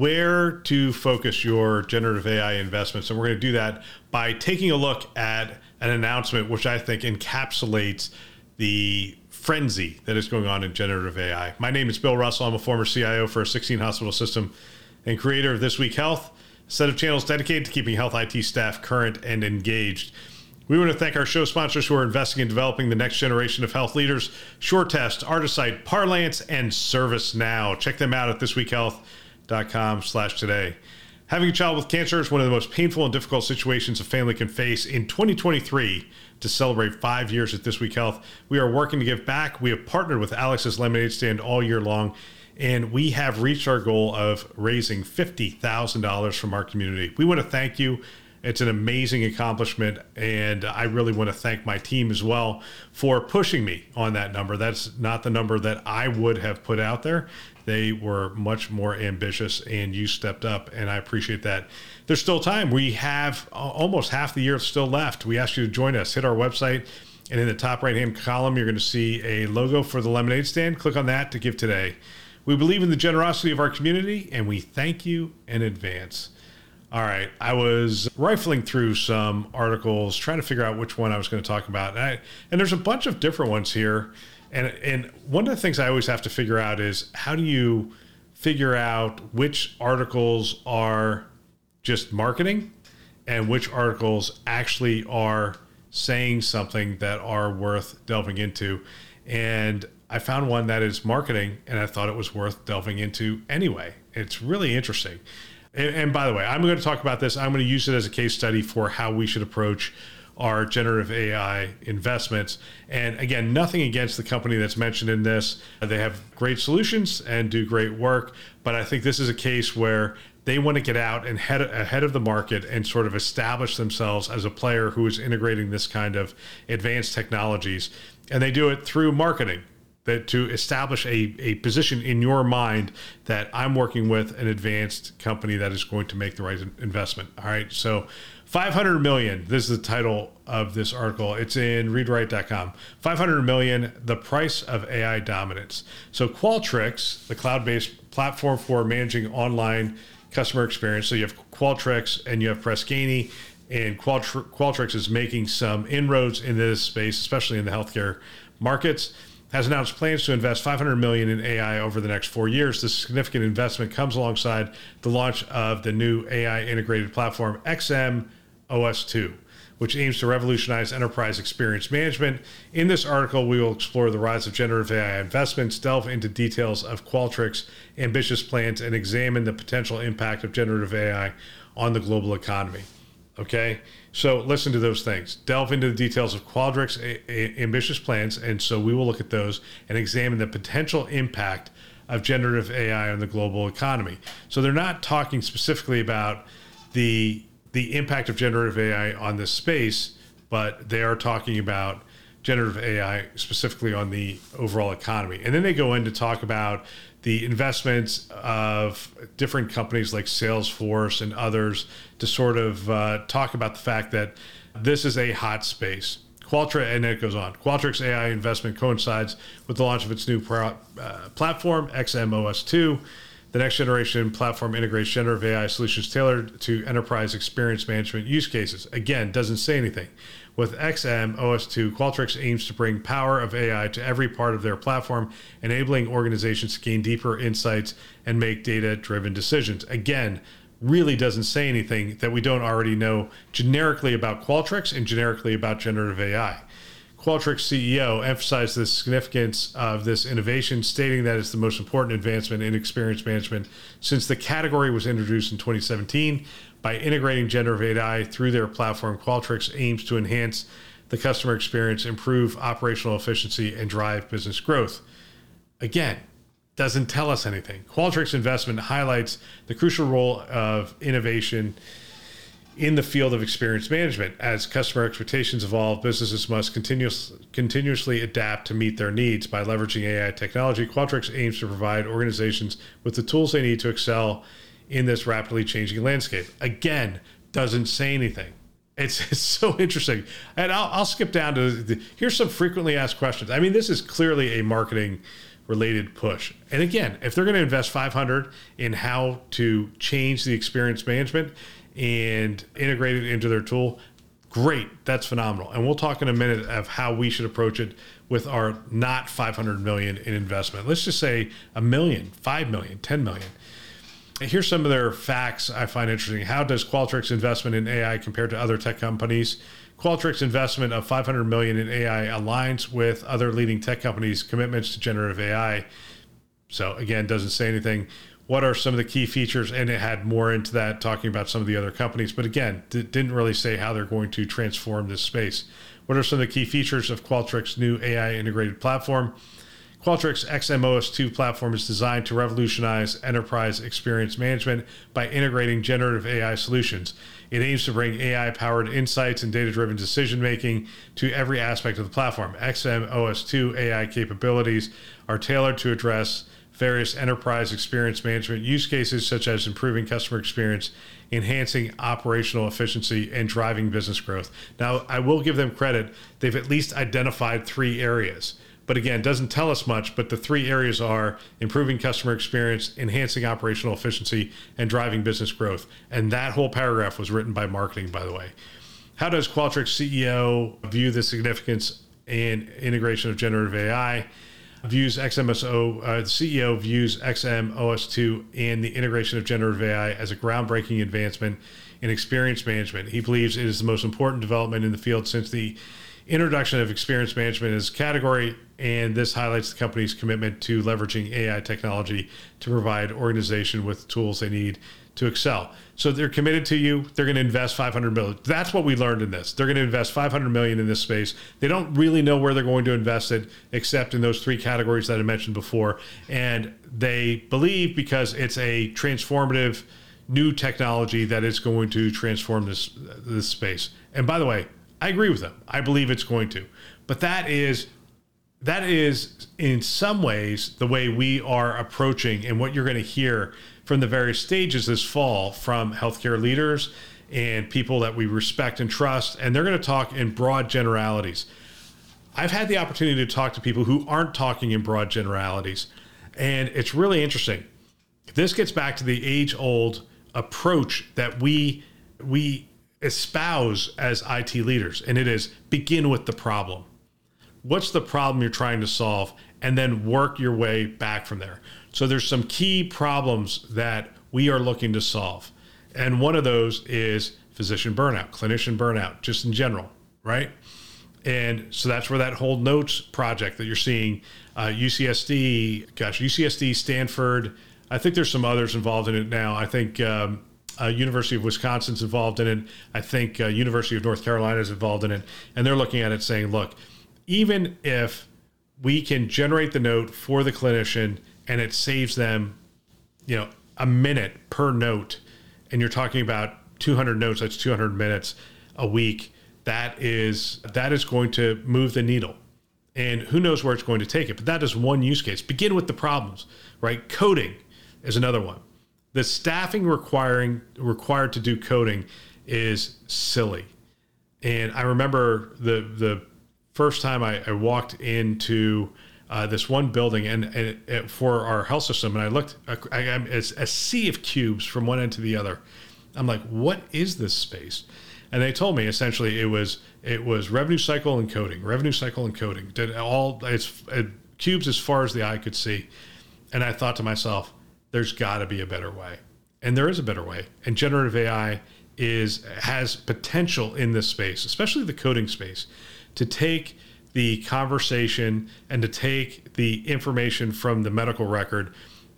where to focus your generative AI investments. And we're going to do that by taking a look at an announcement which I think encapsulates the frenzy that is going on in generative AI. My name is Bill Russell. I'm a former CIO for a 16 hospital system and creator of This Week Health, a set of channels dedicated to keeping health IT staff current and engaged. We want to thank our show sponsors who are investing in developing the next generation of health leaders SureTest, Artisight, Parlance, and ServiceNow. Check them out at thisweekhealth.com slash today. Having a child with cancer is one of the most painful and difficult situations a family can face. In 2023, to celebrate five years at This Week Health, we are working to give back. We have partnered with Alex's Lemonade Stand all year long, and we have reached our goal of raising $50,000 from our community. We want to thank you it's an amazing accomplishment, and I really want to thank my team as well for pushing me on that number. That's not the number that I would have put out there. They were much more ambitious, and you stepped up, and I appreciate that. There's still time. We have uh, almost half the year still left. We ask you to join us. Hit our website, and in the top right hand column, you're going to see a logo for the lemonade stand. Click on that to give today. We believe in the generosity of our community, and we thank you in advance. All right. I was rifling through some articles trying to figure out which one I was going to talk about. And, I, and there's a bunch of different ones here. And, and one of the things I always have to figure out is how do you figure out which articles are just marketing and which articles actually are saying something that are worth delving into. And I found one that is marketing and I thought it was worth delving into anyway. It's really interesting. And, and by the way, I'm going to talk about this. I'm going to use it as a case study for how we should approach our generative AI investments. And again, nothing against the company that's mentioned in this. They have great solutions and do great work. But I think this is a case where they want to get out and head ahead of the market and sort of establish themselves as a player who is integrating this kind of advanced technologies. And they do it through marketing that to establish a, a position in your mind that I'm working with an advanced company that is going to make the right investment. All right. So 500 million. This is the title of this article. It's in readwrite.com. 500 million, the price of AI dominance. So Qualtrics, the cloud-based platform for managing online customer experience. So you have Qualtrics and you have Press Ganey, and Qualtrics is making some inroads in this space, especially in the healthcare markets has announced plans to invest 500 million in AI over the next four years. This significant investment comes alongside the launch of the new AI integrated platform XM OS2, which aims to revolutionize enterprise experience management. In this article, we will explore the rise of generative AI investments, delve into details of Qualtrics' ambitious plans, and examine the potential impact of generative AI on the global economy. Okay, so listen to those things. Delve into the details of Qualtrics' a- a- ambitious plans, and so we will look at those and examine the potential impact of generative AI on the global economy. So they're not talking specifically about the the impact of generative AI on this space, but they are talking about generative AI specifically on the overall economy. And then they go in to talk about the investments of different companies like Salesforce and others to sort of uh, talk about the fact that this is a hot space. Qualtrics, and it goes on. Qualtrics AI investment coincides with the launch of its new pro, uh, platform, XMOS2. The next generation platform integrates generative AI solutions tailored to enterprise experience management use cases. Again, doesn't say anything. With XM OS2, Qualtrics aims to bring power of AI to every part of their platform, enabling organizations to gain deeper insights and make data driven decisions. Again, really doesn't say anything that we don't already know generically about Qualtrics and generically about generative AI. Qualtrics CEO emphasized the significance of this innovation, stating that it's the most important advancement in experience management since the category was introduced in 2017. By integrating generative AI through their platform, Qualtrics aims to enhance the customer experience, improve operational efficiency, and drive business growth. Again, doesn't tell us anything. Qualtrics investment highlights the crucial role of innovation in the field of experience management. As customer expectations evolve, businesses must continuous, continuously adapt to meet their needs. By leveraging AI technology, Qualtrics aims to provide organizations with the tools they need to excel in this rapidly changing landscape. Again, doesn't say anything. It's, it's so interesting. And I'll, I'll skip down to the, here's some frequently asked questions. I mean, this is clearly a marketing related push. And again, if they're going to invest 500 in how to change the experience management and integrate it into their tool, great. That's phenomenal. And we'll talk in a minute of how we should approach it with our not 500 million in investment. Let's just say a million, 5 million, 10 million. Here's some of their facts I find interesting. How does Qualtrics investment in AI compare to other tech companies? Qualtrics investment of 500 million in AI aligns with other leading tech companies' commitments to generative AI. So again, doesn't say anything. What are some of the key features? And it had more into that, talking about some of the other companies. But again, d- didn't really say how they're going to transform this space. What are some of the key features of Qualtrics' new AI integrated platform? Qualtrics XMOS2 platform is designed to revolutionize enterprise experience management by integrating generative AI solutions. It aims to bring AI powered insights and data driven decision making to every aspect of the platform. XMOS2 AI capabilities are tailored to address various enterprise experience management use cases, such as improving customer experience, enhancing operational efficiency, and driving business growth. Now, I will give them credit, they've at least identified three areas but again, doesn't tell us much. But the three areas are improving customer experience, enhancing operational efficiency, and driving business growth. And that whole paragraph was written by marketing, by the way. How does Qualtrics CEO view the significance and integration of generative AI? Views XMSO, uh, the CEO views XMOS2 and the integration of generative AI as a groundbreaking advancement in experience management. He believes it is the most important development in the field since the introduction of experience management as a category, and this highlights the company's commitment to leveraging AI technology to provide organization with tools they need to excel. So they're committed to you. They're going to invest 500 million. That's what we learned in this. They're going to invest 500 million in this space. They don't really know where they're going to invest it, except in those three categories that I mentioned before. And they believe because it's a transformative new technology that is going to transform this this space. And by the way, I agree with them. I believe it's going to. But that is that is in some ways the way we are approaching and what you're going to hear from the various stages this fall from healthcare leaders and people that we respect and trust and they're going to talk in broad generalities. I've had the opportunity to talk to people who aren't talking in broad generalities and it's really interesting. This gets back to the age old approach that we we espouse as IT leaders, and it is begin with the problem. What's the problem you're trying to solve? And then work your way back from there. So there's some key problems that we are looking to solve. And one of those is physician burnout, clinician burnout, just in general, right? And so that's where that whole notes project that you're seeing, uh, UCSD, gosh, UCSD, Stanford, I think there's some others involved in it now. I think um, uh, University of Wisconsin's involved in it. I think uh, University of North Carolina is involved in it, and they're looking at it saying, look, even if we can generate the note for the clinician and it saves them, you know, a minute per note, and you're talking about 200 notes, that's 200 minutes a week. That is that is going to move the needle, and who knows where it's going to take it. But that is one use case. Begin with the problems, right? Coding is another one the staffing requiring required to do coding is silly. And I remember the the first time I, I walked into uh, this one building and, and it, for our health system, and I looked, I, I, it's a sea of cubes from one end to the other. I'm like, what is this space? And they told me essentially it was it was revenue cycle and coding, revenue cycle and coding. Did all it's it, cubes as far as the eye could see. And I thought to myself, there's got to be a better way. And there is a better way. And generative AI is has potential in this space, especially the coding space, to take the conversation and to take the information from the medical record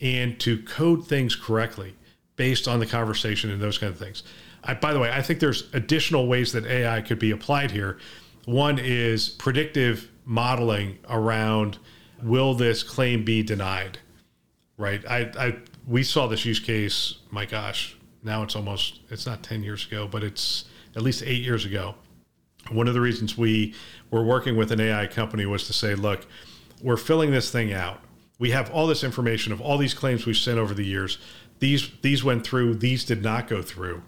and to code things correctly based on the conversation and those kind of things. I, by the way, I think there's additional ways that AI could be applied here. One is predictive modeling around will this claim be denied? Right? I, I we saw this use case. My gosh, now it's almost it's not ten years ago, but it's at least eight years ago. One of the reasons we were working with an AI company was to say, look, we're filling this thing out. We have all this information of all these claims we've sent over the years. These these went through. These did not go through,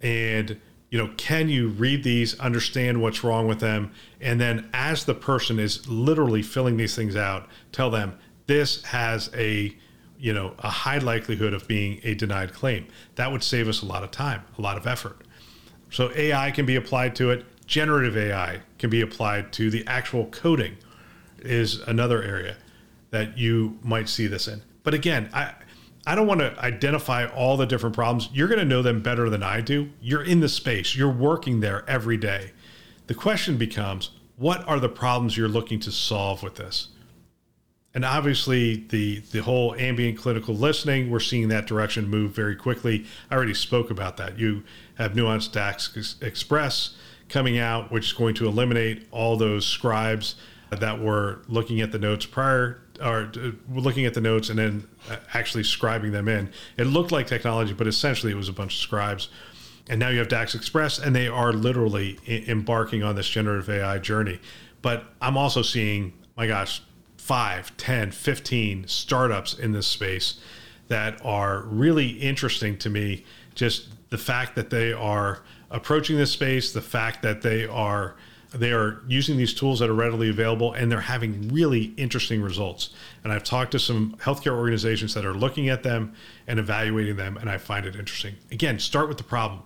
and you know, can you read these, understand what's wrong with them, and then as the person is literally filling these things out, tell them this has a you know a high likelihood of being a denied claim. That would save us a lot of time, a lot of effort. So AI can be applied to it. Generative AI can be applied to the actual coding. Is another area that you might see this in. But again, I I don't want to identify all the different problems. You're going to know them better than I do. You're in the space, you're working there every day. The question becomes what are the problems you're looking to solve with this? And obviously, the, the whole ambient clinical listening, we're seeing that direction move very quickly. I already spoke about that. You have Nuance DAX Express coming out, which is going to eliminate all those scribes that were looking at the notes prior or uh, looking at the notes and then uh, actually scribing them in. It looked like technology, but essentially it was a bunch of scribes. And now you have DAX Express, and they are literally embarking on this generative AI journey. But I'm also seeing, my gosh, 5, 10, 15 startups in this space that are really interesting to me. Just the fact that they are approaching this space, the fact that they are they are using these tools that are readily available and they're having really interesting results. And I've talked to some healthcare organizations that are looking at them and evaluating them, and I find it interesting. Again, start with the problem.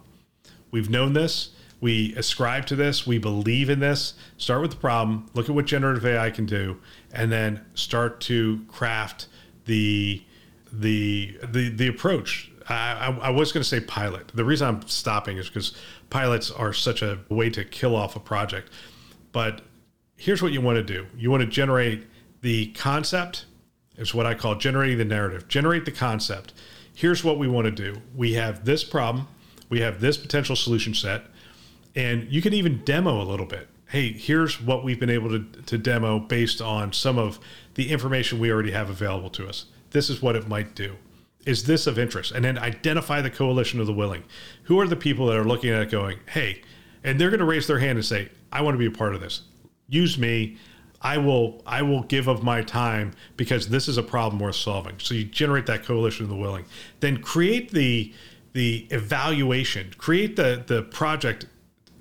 We've known this, we ascribe to this, we believe in this. Start with the problem, look at what generative AI can do, and then start to craft the the the the approach. I, I, was going to say pilot. The reason I'm stopping is because pilots are such a way to kill off a project. But here's what you want to do you want to generate the concept, is what I call generating the narrative. Generate the concept. Here's what we want to do we have this problem, we have this potential solution set, and you can even demo a little bit. Hey, here's what we've been able to, to demo based on some of the information we already have available to us. This is what it might do is this of interest? And then identify the coalition of the willing. Who are the people that are looking at it going, hey, and they're going to raise their hand and say, I want to be a part of this. Use me. I will I will give of my time because this is a problem worth solving. So you generate that coalition of the willing. Then create the the evaluation, create the the project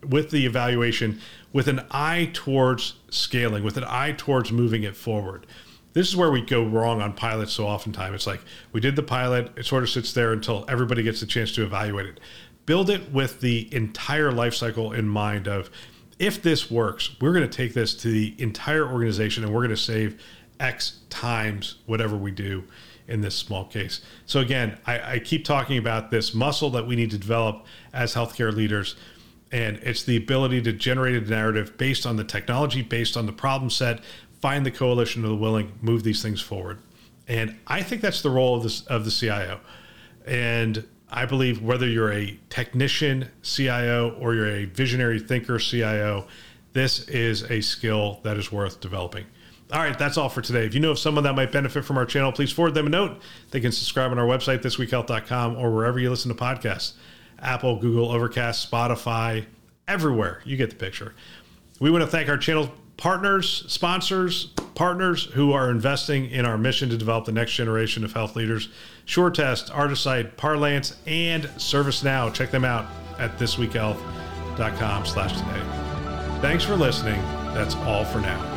with the evaluation with an eye towards scaling, with an eye towards moving it forward this is where we go wrong on pilots so oftentimes. It's like we did the pilot, it sort of sits there until everybody gets a chance to evaluate it. Build it with the entire life cycle in mind of if this works, we're going to take this to the entire organization and we're going to save X times whatever we do in this small case. So again, I, I keep talking about this muscle that we need to develop as healthcare leaders and it's the ability to generate a narrative based on the technology, based on the problem set, find the coalition of the willing, move these things forward. And I think that's the role of this of the CIO. And I believe whether you're a technician CIO or you're a visionary thinker CIO, this is a skill that is worth developing. All right, that's all for today. If you know of someone that might benefit from our channel, please forward them a note. They can subscribe on our website, thisweekhealth.com, or wherever you listen to podcasts Apple, Google, Overcast, Spotify, everywhere. You get the picture. We want to thank our channel partners, sponsors, partners who are investing in our mission to develop the next generation of health leaders. SureTest, Artisight, Parlance, and ServiceNow. Check them out at thisweekhealth.com slash today. Thanks for listening. That's all for now.